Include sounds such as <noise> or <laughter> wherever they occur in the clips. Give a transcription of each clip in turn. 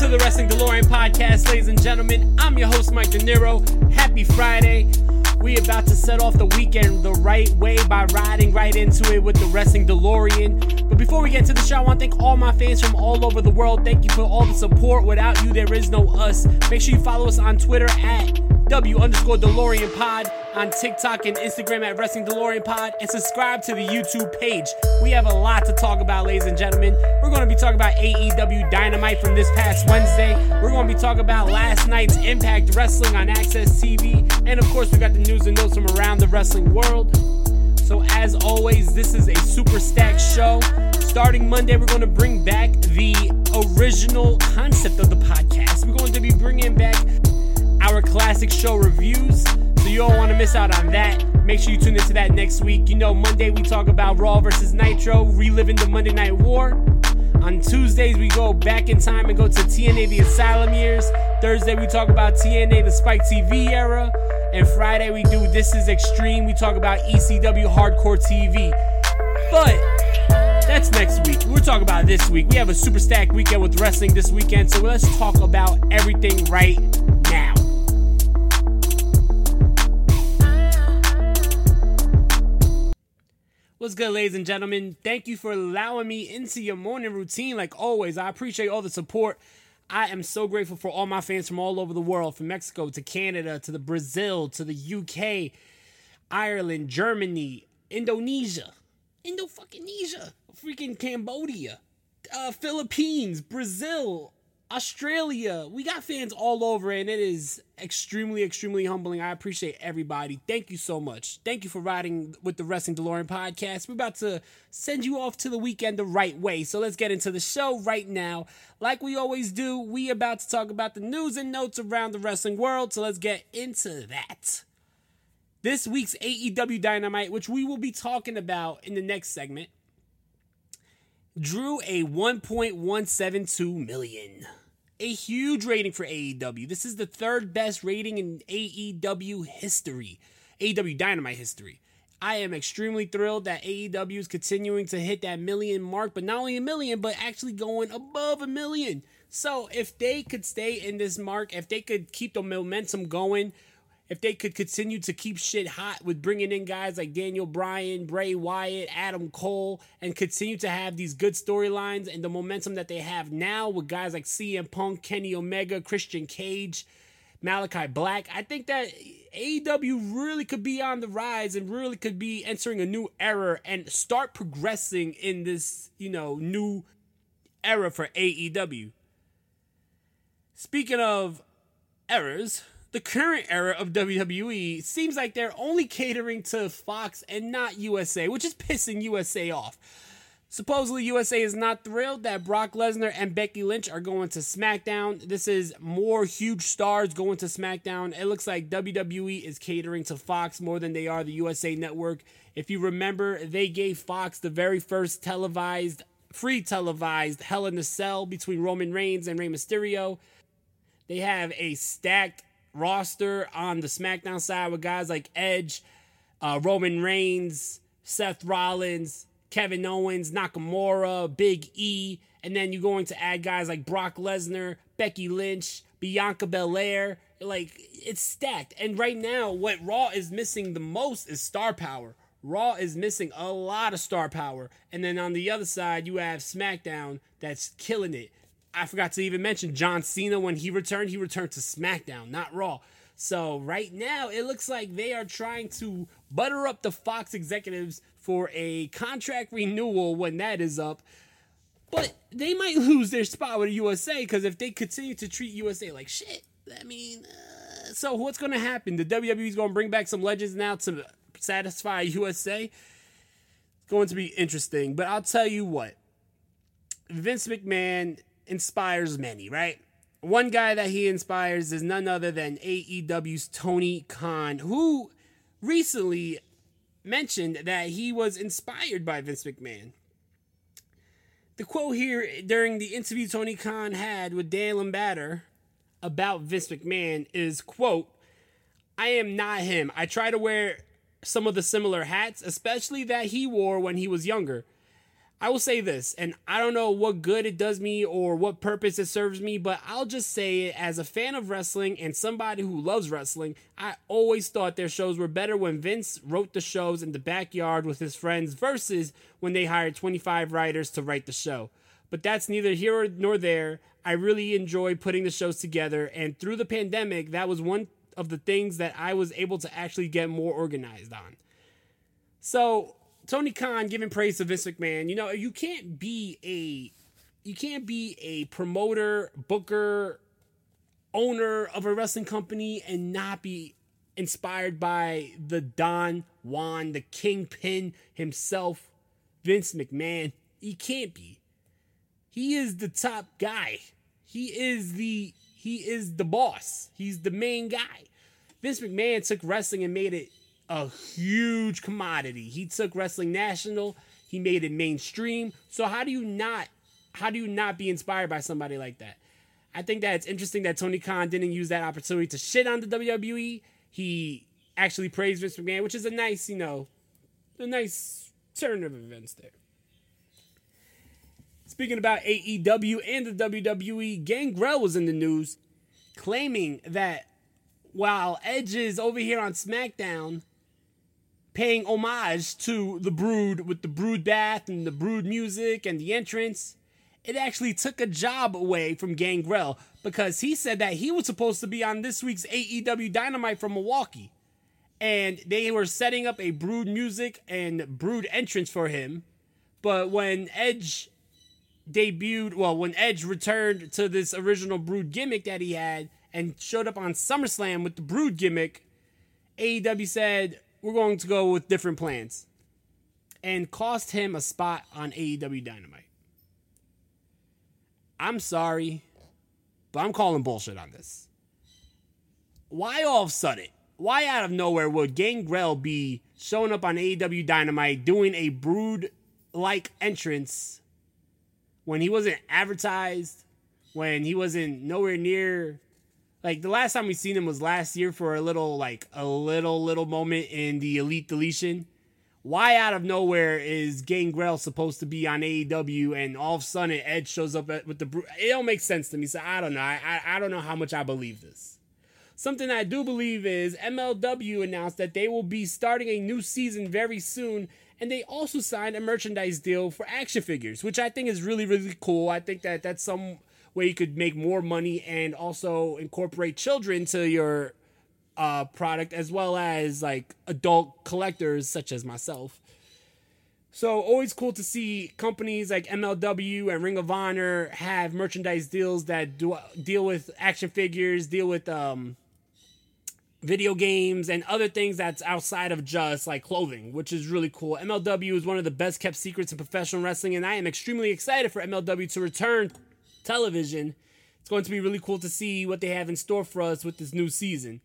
To the Wrestling DeLorean podcast, ladies and gentlemen. I'm your host, Mike De Niro. Happy Friday. We about to set off the weekend the right way by riding right into it with the Wrestling DeLorean. But before we get into the show, I want to thank all my fans from all over the world. Thank you for all the support. Without you, there is no us. Make sure you follow us on Twitter at W underscore DeLorean Pod, on TikTok and Instagram at Wrestling DeLorean Pod, and subscribe to the YouTube page. We have a lot to talk about, ladies and gentlemen. We're going to be talking about AEW Dynamite from this past Wednesday. We're going to be talking about last night's Impact Wrestling on AXS TV, and of course, we got the news and notes from around the wrestling world. So, as always, this is a super stacked show. Starting Monday, we're going to bring back the original concept of the podcast. We're going to be bringing back our classic show reviews. So you don't want to miss out on that. Make sure you tune into that next week. You know, Monday we talk about Raw versus Nitro, reliving the Monday Night War. On Tuesdays, we go back in time and go to TNA the Asylum years. Thursday, we talk about TNA the Spike TV era. And Friday, we do This Is Extreme. We talk about ECW Hardcore TV. But that's next week. We're talking about this week. We have a super stacked weekend with wrestling this weekend. So let's talk about everything right What's good, ladies and gentlemen? Thank you for allowing me into your morning routine like always. I appreciate all the support. I am so grateful for all my fans from all over the world, from Mexico to Canada to the Brazil to the UK, Ireland, Germany, Indonesia, Indo fucking freaking Cambodia, uh, Philippines, Brazil, Australia. We got fans all over, and it is extremely, extremely humbling. I appreciate everybody. Thank you so much. Thank you for riding with the Wrestling DeLorean podcast. We're about to send you off to the weekend the right way. So let's get into the show right now. Like we always do, we about to talk about the news and notes around the wrestling world. So let's get into that. This week's AEW Dynamite, which we will be talking about in the next segment, drew a 1.172 million a huge rating for AEW. This is the third best rating in AEW history, AEW Dynamite history. I am extremely thrilled that AEW is continuing to hit that million mark, but not only a million, but actually going above a million. So if they could stay in this mark, if they could keep the momentum going, if they could continue to keep shit hot with bringing in guys like Daniel Bryan, Bray Wyatt, Adam Cole, and continue to have these good storylines and the momentum that they have now with guys like CM Punk, Kenny Omega, Christian Cage, Malakai Black, I think that AEW really could be on the rise and really could be entering a new era and start progressing in this, you know, new era for AEW. Speaking of errors, the current era of WWE seems like they're only catering to Fox and not USA, which is pissing USA off. Supposedly, USA is not thrilled that Brock Lesnar and Becky Lynch are going to SmackDown. This is more huge stars going to SmackDown. It looks like WWE is catering to Fox more than they are the USA Network. If you remember, they gave Fox the very first televised, free televised Hell in a Cell between Roman Reigns and Rey Mysterio. They have a stacked roster on the SmackDown side with guys like Edge, uh, Roman Reigns, Seth Rollins, Kevin Owens, Nakamura, Big E, and then you're going to add guys like Brock Lesnar, Becky Lynch, Bianca Belair. Like it's stacked. And right now, what Raw is missing the most is star power. Raw is missing a lot of star power. And then on the other side, you have SmackDown that's killing it. I forgot to even mention John Cena when he returned, he returned to SmackDown, not Raw. So right now, it looks like they are trying to butter up the Fox executives for a contract renewal when that is up. But they might lose their spot with USA because if they continue to treat USA like shit, I mean, uh, so what's going to happen? The WWE is going to bring back some legends now to satisfy USA. It's going to be interesting. But I'll tell you what, Vince McMahon inspires many, right? One guy that he inspires is none other than AEW's Tony Khan, who recently mentioned that he was inspired by Vince McMahon. The quote here during the interview Tony Khan had with Dan Lambert about Vince McMahon is quote, I am not him. I try to wear some of the similar hats, especially that he wore when he was younger. I will say this, and I don't know what good it does me or what purpose it serves me, but I'll just say it as a fan of wrestling and somebody who loves wrestling, I always thought their shows were better when Vince wrote the shows in the backyard with his friends versus when they hired 25 writers to write the show. But that's neither here nor there. I really enjoy putting the shows together, and through the pandemic, that was one of the things that I was able to actually get more organized on. So, Tony Khan giving praise to Vince McMahon. You know, you can't be a you can't be a promoter, booker, owner of a wrestling company and not be inspired by the Don Juan, the kingpin himself, Vince McMahon. He can't be. He is the top guy. He is the he is the boss. He's the main guy. Vince McMahon took wrestling and made it a huge commodity. He took wrestling national, he made it mainstream. So how do you not how do you not be inspired by somebody like that? I think that it's interesting that Tony Khan didn't use that opportunity to shit on the WWE. He actually praised Vince McMahon, which is a nice, you know, a nice turn of events there. Speaking about AEW and the WWE, Gangrel was in the news claiming that while Edge is over here on SmackDown paying homage to the Brood with the Brood bath and the Brood music and the entrance, it actually took a job away from Gangrel because he said that he was supposed to be on this week's AEW Dynamite from Milwaukee. And they were setting up a Brood music and Brood entrance for him. But when Edge debuted, well, when Edge returned to this original Brood gimmick that he had, and showed up on SummerSlam with the Brood gimmick, AEW said, we're going to go with different plans. And cost him a spot on AEW Dynamite. I'm sorry, but I'm calling bullshit on this. Why all of a sudden, why out of nowhere would Gangrel be showing up on AEW Dynamite doing a Brood like entrance when he wasn't advertised, when he wasn't nowhere near like the last time we seen him was last year for a little like a little little moment in the elite deletion. Why out of nowhere is gangrel supposed to be on aew and all of a sudden edge shows up with the it don't make sense to me so i don't know. I, I, I don't know how much i believe this. Something i do believe is mlw announced that they will be starting a new season very soon and they also signed a merchandise deal for action figures which i think is really really cool. I think that that's some where you could make more money and also incorporate children to your uh, product as well as like adult collectors such as myself. So always cool to see companies like MLW and Ring of Honor have merchandise deals that do, deal with action figures, deal with um, video games and other things that's outside of just like clothing, which is really cool. MLW is one of the best kept secrets in professional wrestling, and I am extremely excited for MLW to return television. It's going to be really cool to see what they have in store for us with this new season.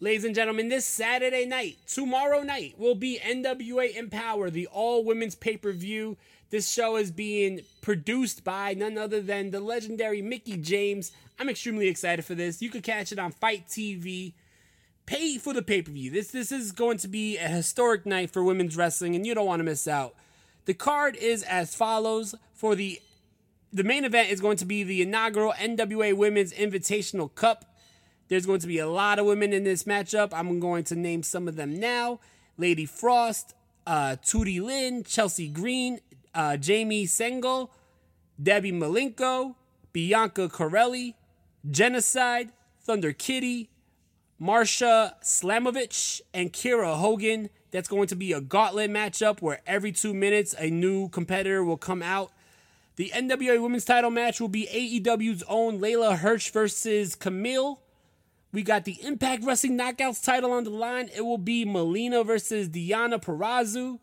Ladies and gentlemen, this Saturday night, tomorrow night, will be NWA Empowerrr, the all women's pay per view. This show is being produced by none other than the legendary Mickie James. I'm extremely excited for this. You can catch it on FITE TV. Pay for the pay per view. This this is going to be a historic night for women's wrestling, and you don't want to miss out. The card is as follows for the the main event is going to be the inaugural NWA Women's Invitational Cup. There's going to be a lot of women in this matchup. I'm going to name some of them now Lady Frost, uh, Tootie Lynn, Chelsea Green, uh, Jamie Senegal, Debbie Malenko, Bianca Carelli, Genocide, Thunder Kitty, Masha Slamovich, and Kiera Hogan. That's going to be a gauntlet matchup where every two minutes a new competitor will come out. The NWA Women's Title match will be AEW's own Leyla Hirsch versus Camille. We got the Impact Wrestling Knockouts title on the line. It will be Melina versus Deonna Purrazzo.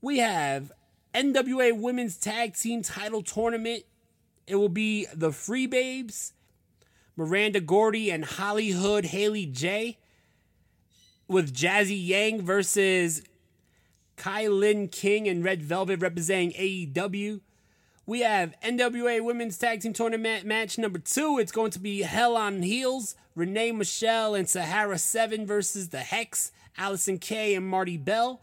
We have NWA Women's Tag Team Title Tournament. It will be the Free Babes, Miranda Gordy and Hollywood Haley J. With Jazzy Yang versus Kilynn King and Red Velvet representing AEW. We have NWA Women's Tag Team Tournament match number two. It's going to be Hell on Heels, Renee Michelle and Sahara 7 versus the Hex, Allysin Kay and Marti Belle.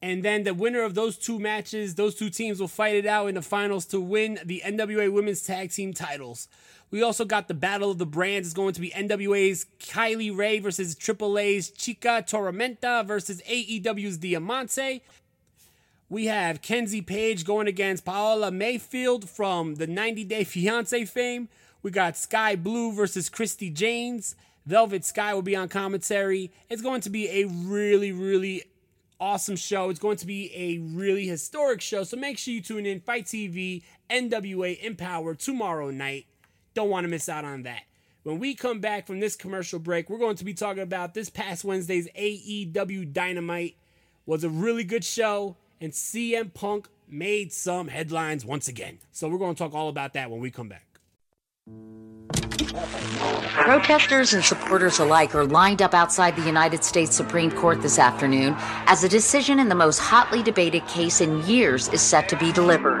And then the winner of those two matches, those two teams will fight it out in the finals to win the NWA Women's Tag Team titles. We also got the Battle of the Brands. It's going to be NWA's Kylie Rae versus AAA's Chica Tormenta versus AEW's Diamante. We have Kenzie Paige going against Paola Mayfield from the 90 Day Fiance fame. We got Skye Blue versus Christi Jaynes. Velvet Sky will be on commentary. It's going to be a really, really awesome show. It's going to be a really historic show. So make sure you tune in. FITE TV, NWA Empowerrr tomorrow night. Don't want to miss out on that. When we come back from this commercial break, we're going to be talking about this past Wednesday's AEW Dynamite. Was a really good show and CM Punk made some headlines once again. So we're going to talk all about that when we come back. Protesters and supporters alike are lined up outside the United States Supreme Court this afternoon as a decision in the most hotly debated case in years is set to be delivered.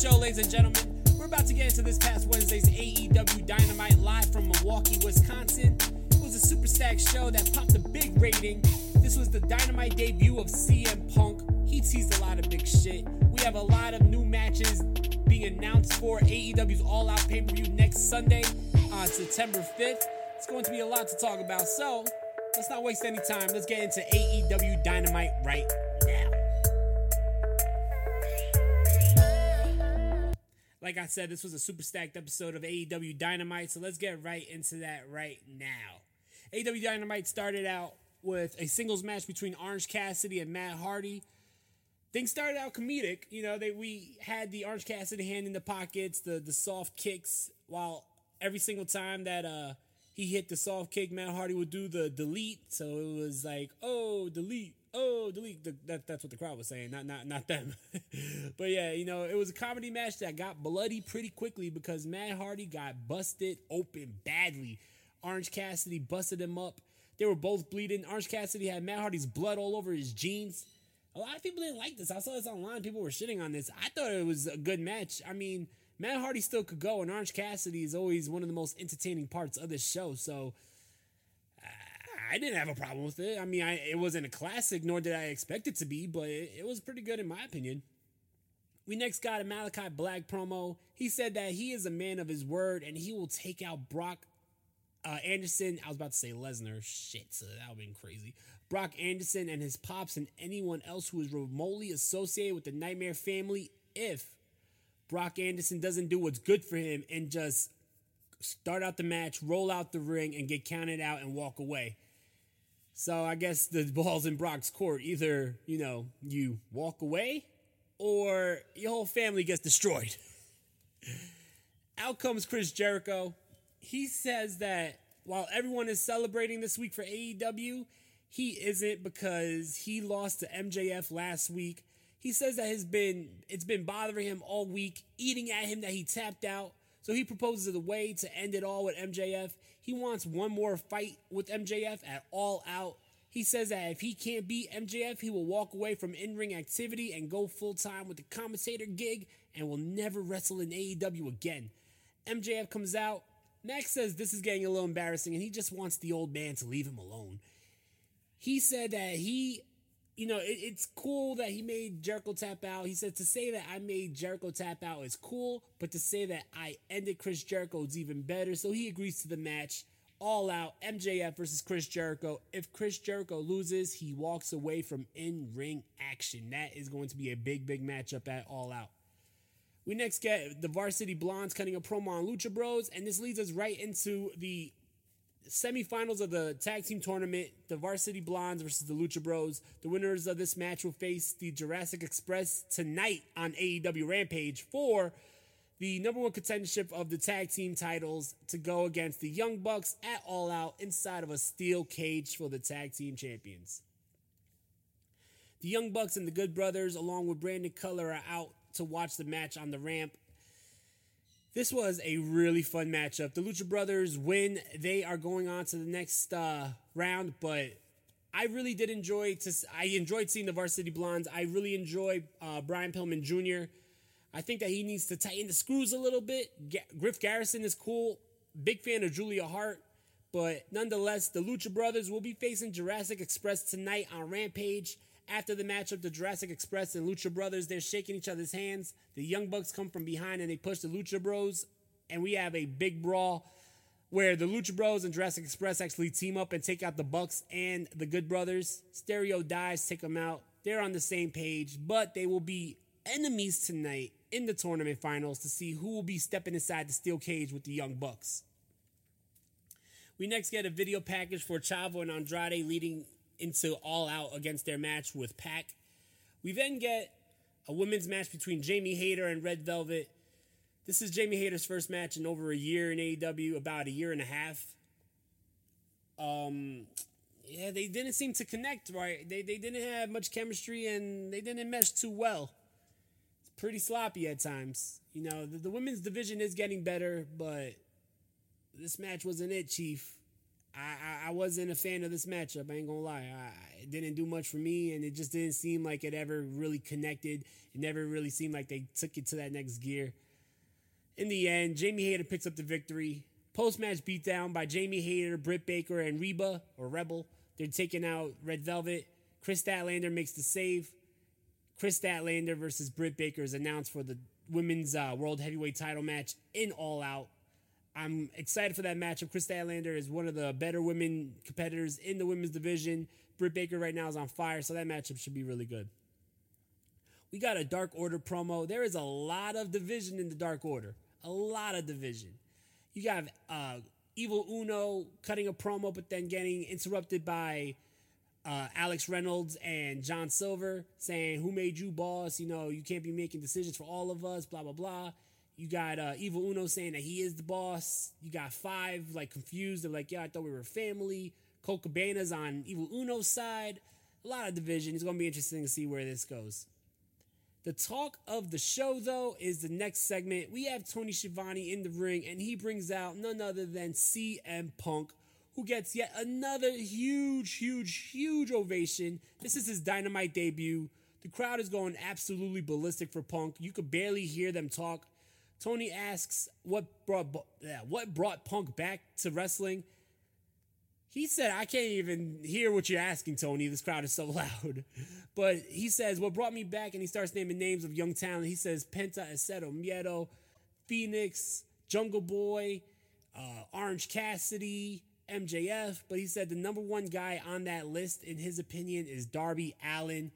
Show, ladies and gentlemen. We're about to get into this past Wednesday's AEW Dynamite live from Milwaukee, Wisconsin. It was a super stacked show that popped a big rating. This was the Dynamite debut of CM Punk. He teased a lot of big shit. We have a lot of new matches being announced for AEW's All Out pay per view next Sunday on September 5th. It's going to be a lot to talk about, so let's not waste any time. Let's get into AEW Dynamite right now. Like I said, this was a super stacked episode of AEW Dynamite, so let's get right into that right now. AEW Dynamite started out with a singles match between Orange Cassidy and Matt Hardy. Things started out comedic, you know. They we had the Orange Cassidy hand in the pockets, the the soft kicks, while every single time that uh he hit the soft kick, Matt Hardy would do the delete. So it was like, oh, delete, oh, delete. The, that, that's what the crowd was saying, not not not them. <laughs> but yeah, you know, it was a comedy match that got bloody pretty quickly because Matt Hardy got busted open badly. Orange Cassidy busted him up. They were both bleeding. Orange Cassidy had Matt Hardy's blood all over his jeans. A lot of people didn't like this. I saw this online. People were shitting on this. I thought it was a good match. I mean, Matt Hardy still could go, and Orange Cassidy is always one of the most entertaining parts of this show. So I didn't have a problem with it. I mean, I, it wasn't a classic, nor did I expect it to be, but it, it was pretty good in my opinion. We next got a Malakai Black promo. He said that he is a man of his word and he will take out Brock uh, Anderson. I was about to say Lesnar. Shit, so that would have been crazy. Brock Anderson and his pops and anyone else who is remotely associated with the Nightmare family if Brock Anderson doesn't do what's good for him and just start out the match, roll out the ring, and get counted out and walk away. So I guess the ball's in Brock's court. Either, you know, you walk away or your whole family gets destroyed. <laughs> out comes Chris Jericho. He says that while everyone is celebrating this week for AEW, he isn't because he lost to MJF last week he says that has been it's been bothering him all week, eating at him that he tapped out. So he proposes a way to end it all with MJF. He wants one more fight with MJF at all out. He says that if he can't beat MJF, he will walk away from in ring activity and go full time with the commentator gig and will never wrestle in AEW again. MJF comes out. Max says this is getting a little embarrassing and he just wants the old man to leave him alone. He said that he you know, it, it's cool that he made Jericho tap out. He said to say that I made Jericho tap out is cool, but to say that I ended Chris Jericho is even better. So he agrees to the match. All out MJF versus Chris Jericho. If Chris Jericho loses, he walks away from in ring action. That is going to be a big, big matchup at All Out. We next get the Varsity Blondes cutting a promo on Lucha Bros, and this leads us right into the semifinals of the tag team tournament, the Varsity Blondes versus the Lucha Bros. The winners of this match will face the Jurassic Express tonight on AEW Rampage for the number one contendership of the tag team titles to go against the Young Bucks at All Out inside of a steel cage for the tag team champions. The Young Bucks and the Good Brothers, along with Brandon Cutler, are out to watch the match on the ramp this was a really fun matchup. The Lucha Brothers win. They are going on to the next uh, round, but I really did enjoy to. I enjoyed seeing the Varsity Blondes. I really enjoy uh, Brian Pillman Jr. I think that he needs to tighten the screws a little bit. G- Griff Garrison is cool. Big fan of Julia Hart. But nonetheless, the Lucha Brothers will be facing Jurassic Express tonight on Rampage. After the matchup, the Jurassic Express and Lucha Brothers, they're shaking each other's hands. The Young Bucks come from behind and they push the Lucha Bros. And we have a big brawl where the Lucha Bros and Jurassic Express actually team up and take out the Bucks and the Good Brothers. Stereo dies, take them out. They're on the same page, but they will be enemies tonight in the tournament finals to see who will be stepping inside the steel cage with the Young Bucks. We next get a video package for Chavo and Andrade leading into All Out against their match with Pac. We then get a women's match between Jamie Hayter and Red Velvet. This is Jamie Hayter's first match in over a year in AEW, about a year and a half. Um, yeah, they didn't seem to connect right. They they didn't have much chemistry and they didn't mesh too well. It's pretty sloppy at times. You know, the, the women's division is getting better, but this match wasn't it, Chief. I, I wasn't a fan of this matchup. I ain't gonna lie. I, it didn't do much for me, and it just didn't seem like it ever really connected. It never really seemed like they took it to that next gear. In the end, Jamie Hayter picks up the victory. Post match beatdown by Jamie Hayter, Britt Baker, and Reba or Rebel. They're taking out Red Velvet. Kris Statlander makes the save. Kris Statlander versus Britt Baker is announced for the women's uh, world heavyweight title match in All Out. I'm excited for that matchup. Kris Statlander is one of the better women competitors in the women's division. Britt Baker right now is on fire, so that matchup should be really good. We got a Dark Order promo. There is a lot of division in the Dark Order. A lot of division. You got uh, Evil Uno cutting a promo, but then getting interrupted by uh, Alex Reynolds and John Silver saying, Who made you boss? You know, you can't be making decisions for all of us, blah, blah, blah. You got uh, Evil Uno saying that he is the boss. You got Five like confused. They're like, yeah, I thought we were family. Colt Cabana's on Evil Uno's side. A lot of division. It's going to be interesting to see where this goes. The talk of the show, though, is the next segment. We have Tony Schiavone in the ring, and he brings out none other than CM Punk, who gets yet another huge, huge, huge ovation. This is his dynamite debut. The crowd is going absolutely ballistic for Punk. You could barely hear them talk. Tony asks what brought what brought Punk back to wrestling. He said, I can't even hear what you're asking, Tony. This crowd is so <laughs> loud. But he says, What brought me back? And he starts naming names of young talent. He says, Penta Aceto Miedo, Fenix, Jungle Boy, uh, Orange Cassidy, MJF. But he said the number one guy on that list, in his opinion, is Darby Allin.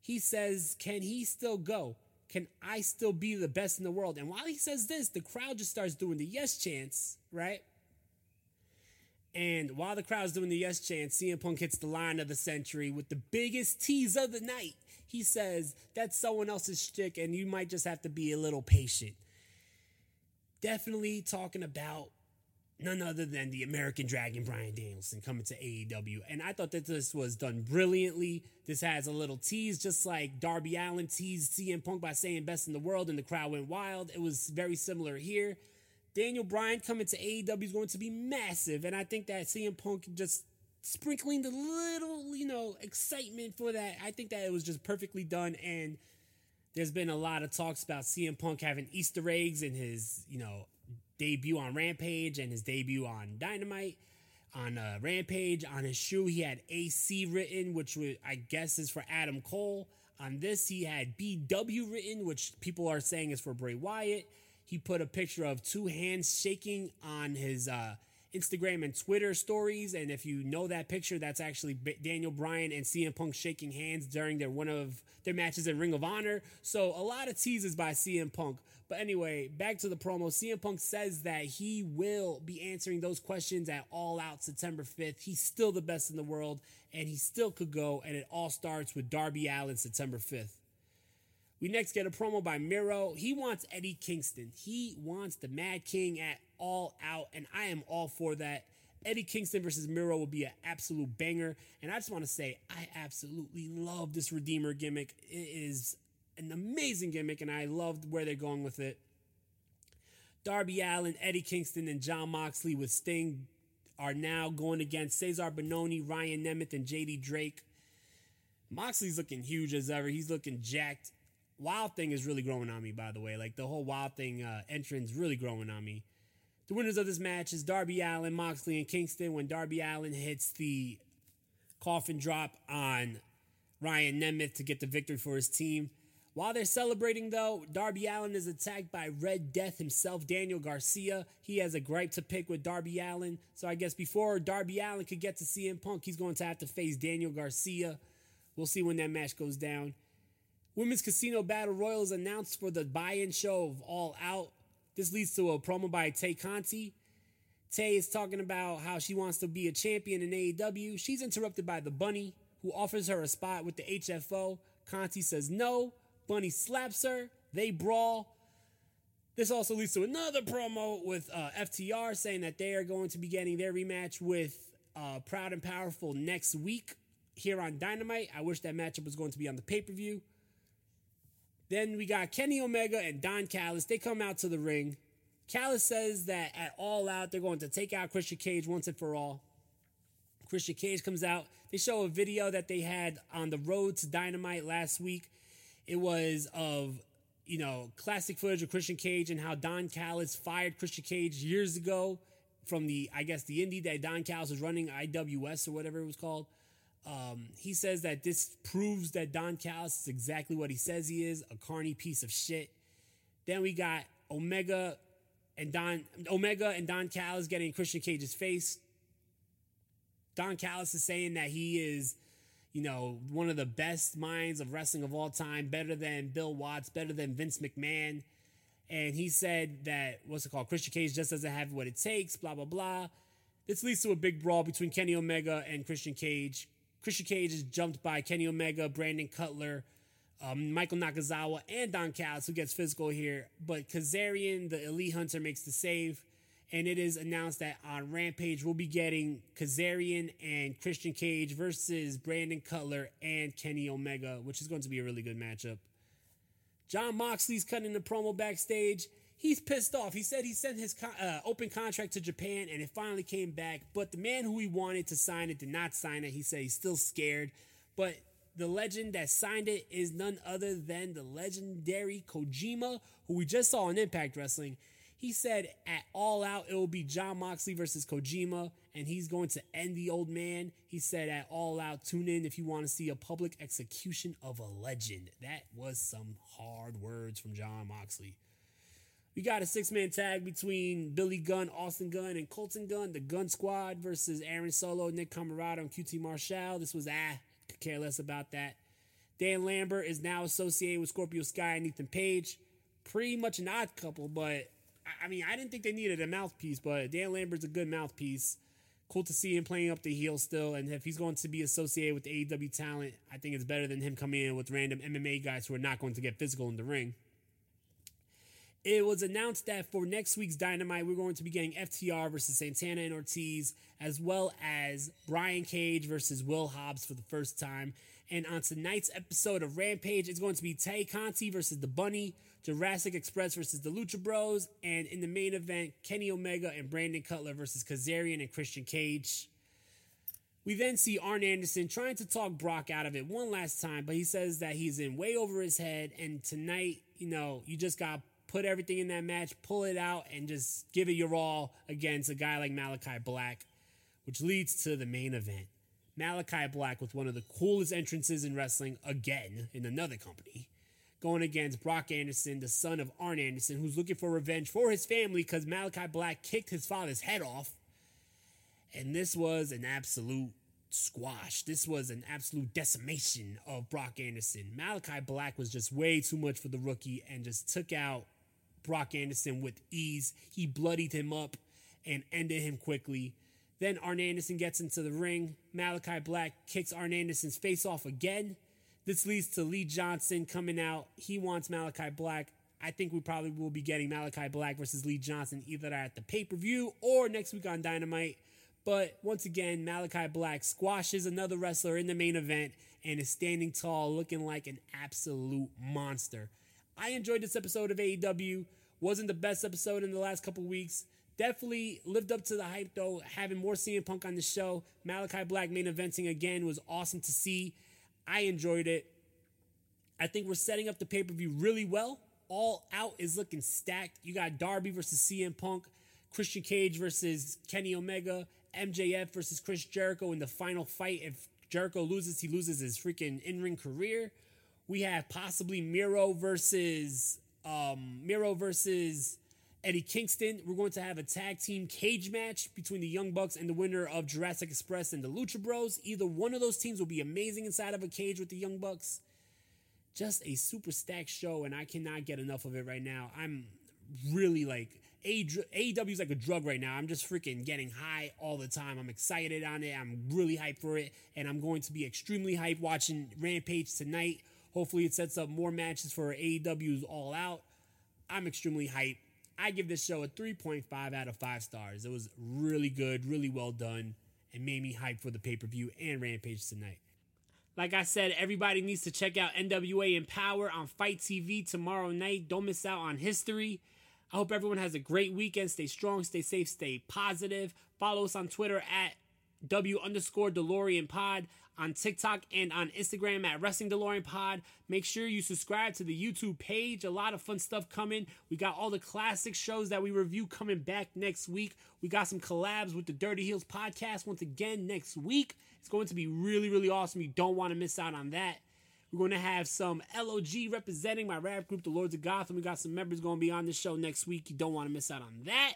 He says, Can he still go? Can I still be the best in the world? And while he says this, the crowd just starts doing the yes chants, right? And while the crowd's doing the yes chant, CM Punk hits the line of the century with the biggest tease of the night. He says, That's someone else's shtick, and you might just have to be a little patient. Definitely talking about none other than the American Dragon Bryan Danielson coming to AEW. And I thought that this was done brilliantly. This has a little tease, just like Darby Allin teased CM Punk by saying best in the world, and the crowd went wild. It was very similar here. Daniel Bryan coming to AEW is going to be massive, and I think that CM Punk just sprinkling the little, you know, excitement for that. I think that it was just perfectly done, and there's been a lot of talks about CM Punk having Easter eggs in his, you know, debut on Rampage and his debut on Dynamite. On uh, Rampage, on his shoe, he had AC written, which I guess is for Adam Cole. On this, he had BW written, which people are saying is for Bray Wyatt. He put a picture of two hands shaking on his uh, Instagram and Twitter stories. And if you know that picture, that's actually Daniel Bryan and CM Punk shaking hands during their one of their matches in Ring of Honor. So a lot of teases by CM Punk. But anyway, back to the promo. CM Punk says that he will be answering those questions at All Out September 5th. He's still the best in the world and he still could go. And it all starts with Darby Allin September 5th. We next get a promo by Miro. He wants Eddie Kingston. He wants the Mad King at all out, and I am all for that. Eddie Kingston versus Miro will be an absolute banger. And I just want to say, I absolutely love this Redeemer gimmick. It is an amazing gimmick, and I loved where they're going with it. Darby Allin, Eddie Kingston, and Jon Moxley with Sting are now going against Cezar Bononi, Ryan Nemeth, and JD Drake. Moxley's looking huge as ever. He's looking jacked. Wild Thing is really growing on me, by the way. Like the whole Wild Thing uh, entrance really growing on me. The winners of this match is Darby Allin, Moxley, and Kingston. When Darby Allin hits the coffin drop on Ryan Nemeth to get the victory for his team. While they're celebrating, though, Darby Allin is attacked by Red Death himself, Daniel Garcia. He has a gripe to pick with Darby Allin. So I guess before Darby Allin could get to CM Punk, he's going to have to face Daniel Garcia. We'll see when that match goes down. Women's Casino Battle Royal is announced for the buy in show of All Out. This leads to a promo by Tay Conti. Tay is talking about how she wants to be a champion in AEW. She's interrupted by the Bunny, who offers her a spot with the HFO. Conti says no. Bunny slaps her. They brawl. This also leads to another promo with uh, FTR saying that they are going to be getting their rematch with uh, Proud and Powerful next week here on Dynamite. I wish that matchup was going to be on the pay per view. Then we got Kenny Omega and Don Callis. They come out to the ring. Callis says that at All Out, they're going to take out Christian Cage once and for all. Christian Cage comes out. They show a video that they had on the road to Dynamite last week. It was of, you know, classic footage of Christian Cage and how Don Callis fired Christian Cage years ago from the, I guess, the indie that Don Callis was running, IWS or whatever it was called. Um, he says that this proves that Don Callis is exactly what he says he is a carny piece of shit. Then we got Omega and Don Omega and Don Callis getting Christian Cage's face. Don Callis is saying that he is, you know, one of the best minds of wrestling of all time, better than Bill Watts, better than Vince McMahon. And he said that what's it called? Christian Cage just doesn't have what it takes, blah blah blah. This leads to a big brawl between Kenny Omega and Christian Cage. Christian Cage is jumped by Kenny Omega, Brandon Cutler, um, Michael Nakazawa, and Don Callis, who gets physical here. But Kazarian, the elite hunter, makes the save. And it is announced that on Rampage, we'll be getting Kazarian and Christian Cage versus Brandon Cutler and Kenny Omega, which is going to be a really good matchup. Jon Moxley's cutting the promo backstage he's pissed off. He said he sent his uh, open contract to Japan and it finally came back. But the man who he wanted to sign it did not sign it. He said he's still scared. But the legend that signed it is none other than the legendary Kojima, who we just saw in Impact Wrestling. He said at All Out it will be Jon Moxley versus Kojima, and he's going to end the old man. He said at All Out, tune in if you want to see a public execution of a legend. That was some hard words from Jon Moxley. We got a six man tag between Billy Gunn, Austin Gunn, and Colton Gunn. The Gun Squad versus Aaron Solo, Nick Comoroto, and QT Marshall. This was ah, could care less about that. Dan Lambert is now associated with Scorpio Sky and Ethan Page. Pretty much an odd couple, but I mean, I didn't think they needed a mouthpiece, but Dan Lambert's a good mouthpiece. Cool to see him playing up the heel still, and if he's going to be associated with AEW talent, I think it's better than him coming in with random MMA guys who are not going to get physical in the ring. It was announced that for next week's Dynamite, we're going to be getting FTR versus Santana and Ortiz, as well as Brian Cage versus Will Hobbs for the first time. And on tonight's episode of Rampage, it's going to be Tay Conti versus the Bunny, Jurassic Express versus the Lucha Bros, and in the main event, Kenny Omega and Brandon Cutler versus Kazarian and Christian Cage. We then see Arn Anderson trying to talk Brock out of it one last time, but he says that he's in way over his head, and tonight, you know, you just got put everything in that match, pull it out, and just give it your all against a guy like Malakai Black, which leads to the main event. Malakai Black with one of the coolest entrances in wrestling again in another company. Going against Brock Anderson, the son of Arn Anderson, who's looking for revenge for his family because Malakai Black kicked his father's head off. And this was an absolute squash. This was an absolute decimation of Brock Anderson. Malakai Black was just way too much for the rookie and just took out Brock Anderson with ease. He bloodied him up and ended him quickly. Then Arn Anderson gets into the ring. Malakai Black kicks Arn Anderson's face off again. This leads to Lee Johnson coming out. He wants Malakai Black. I think we probably will be getting Malakai Black versus Lee Johnson either at the pay per view or next week on Dynamite. But once again, Malakai Black squashes another wrestler in the main event and is standing tall, looking like an absolute monster. I enjoyed this episode of AEW. Wasn't the best episode in the last couple weeks. Definitely lived up to the hype though. Having more CM Punk on the show, Malakai Black main eventing again was awesome to see. I enjoyed it. I think we're setting up the pay per view really well. All out is looking stacked. You got Darby versus CM Punk, Christian Cage versus Kenny Omega, MJF versus Chris Jericho in the final fight. If Jericho loses, he loses his freaking in ring career. We have possibly Miro versus um, Miro versus Eddie Kingston. We're going to have a tag team cage match between the Young Bucks and the winner of Jurassic Express and the Lucha Bros. Either one of those teams will be amazing inside of a cage with the Young Bucks. Just a super stacked show, and I cannot get enough of it right now. I'm really like AEW is like a drug right now. I'm just freaking getting high all the time. I'm excited on it. I'm really hyped for it, and I'm going to be extremely hyped watching Rampage tonight. Hopefully, it sets up more matches for AEW's All Out. I'm extremely hyped. I give this show a 3.5 out of 5 stars. It was really good, really well done, and made me hype for the pay per view and Rampage tonight. Like I said, everybody needs to check out NWA Empowerrr on FITE TV tomorrow night. Don't miss out on history. I hope everyone has a great weekend. Stay strong, stay safe, stay positive. Follow us on Twitter at W underscore DeLorean Pod on TikTok and on Instagram at Wrestling DeLorean Pod. Make sure you subscribe to the YouTube page. A lot of fun stuff coming. We got all the classic shows that we review coming back next week. We got some collabs with the Dirty Heels podcast once again next week. It's going to be really, really awesome. You don't want to miss out on that. We're going to have some LOG representing my rap group, the Lords of Gotham. We got some members going to be on the show next week. You don't want to miss out on that.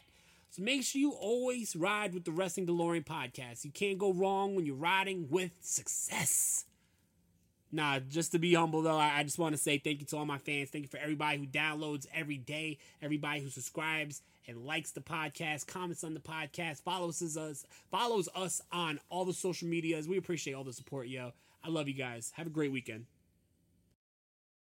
So make sure you always ride with the Wrestling DeLorean podcast. You can't go wrong when you're riding with success. Nah, just to be humble though, I, just want to say thank you to all my fans. Thank you for everybody who downloads every day, everybody who subscribes and likes the podcast, comments on the podcast, follows us, follows us on all the social medias. We appreciate all the support, yo. I love you guys. Have a great weekend.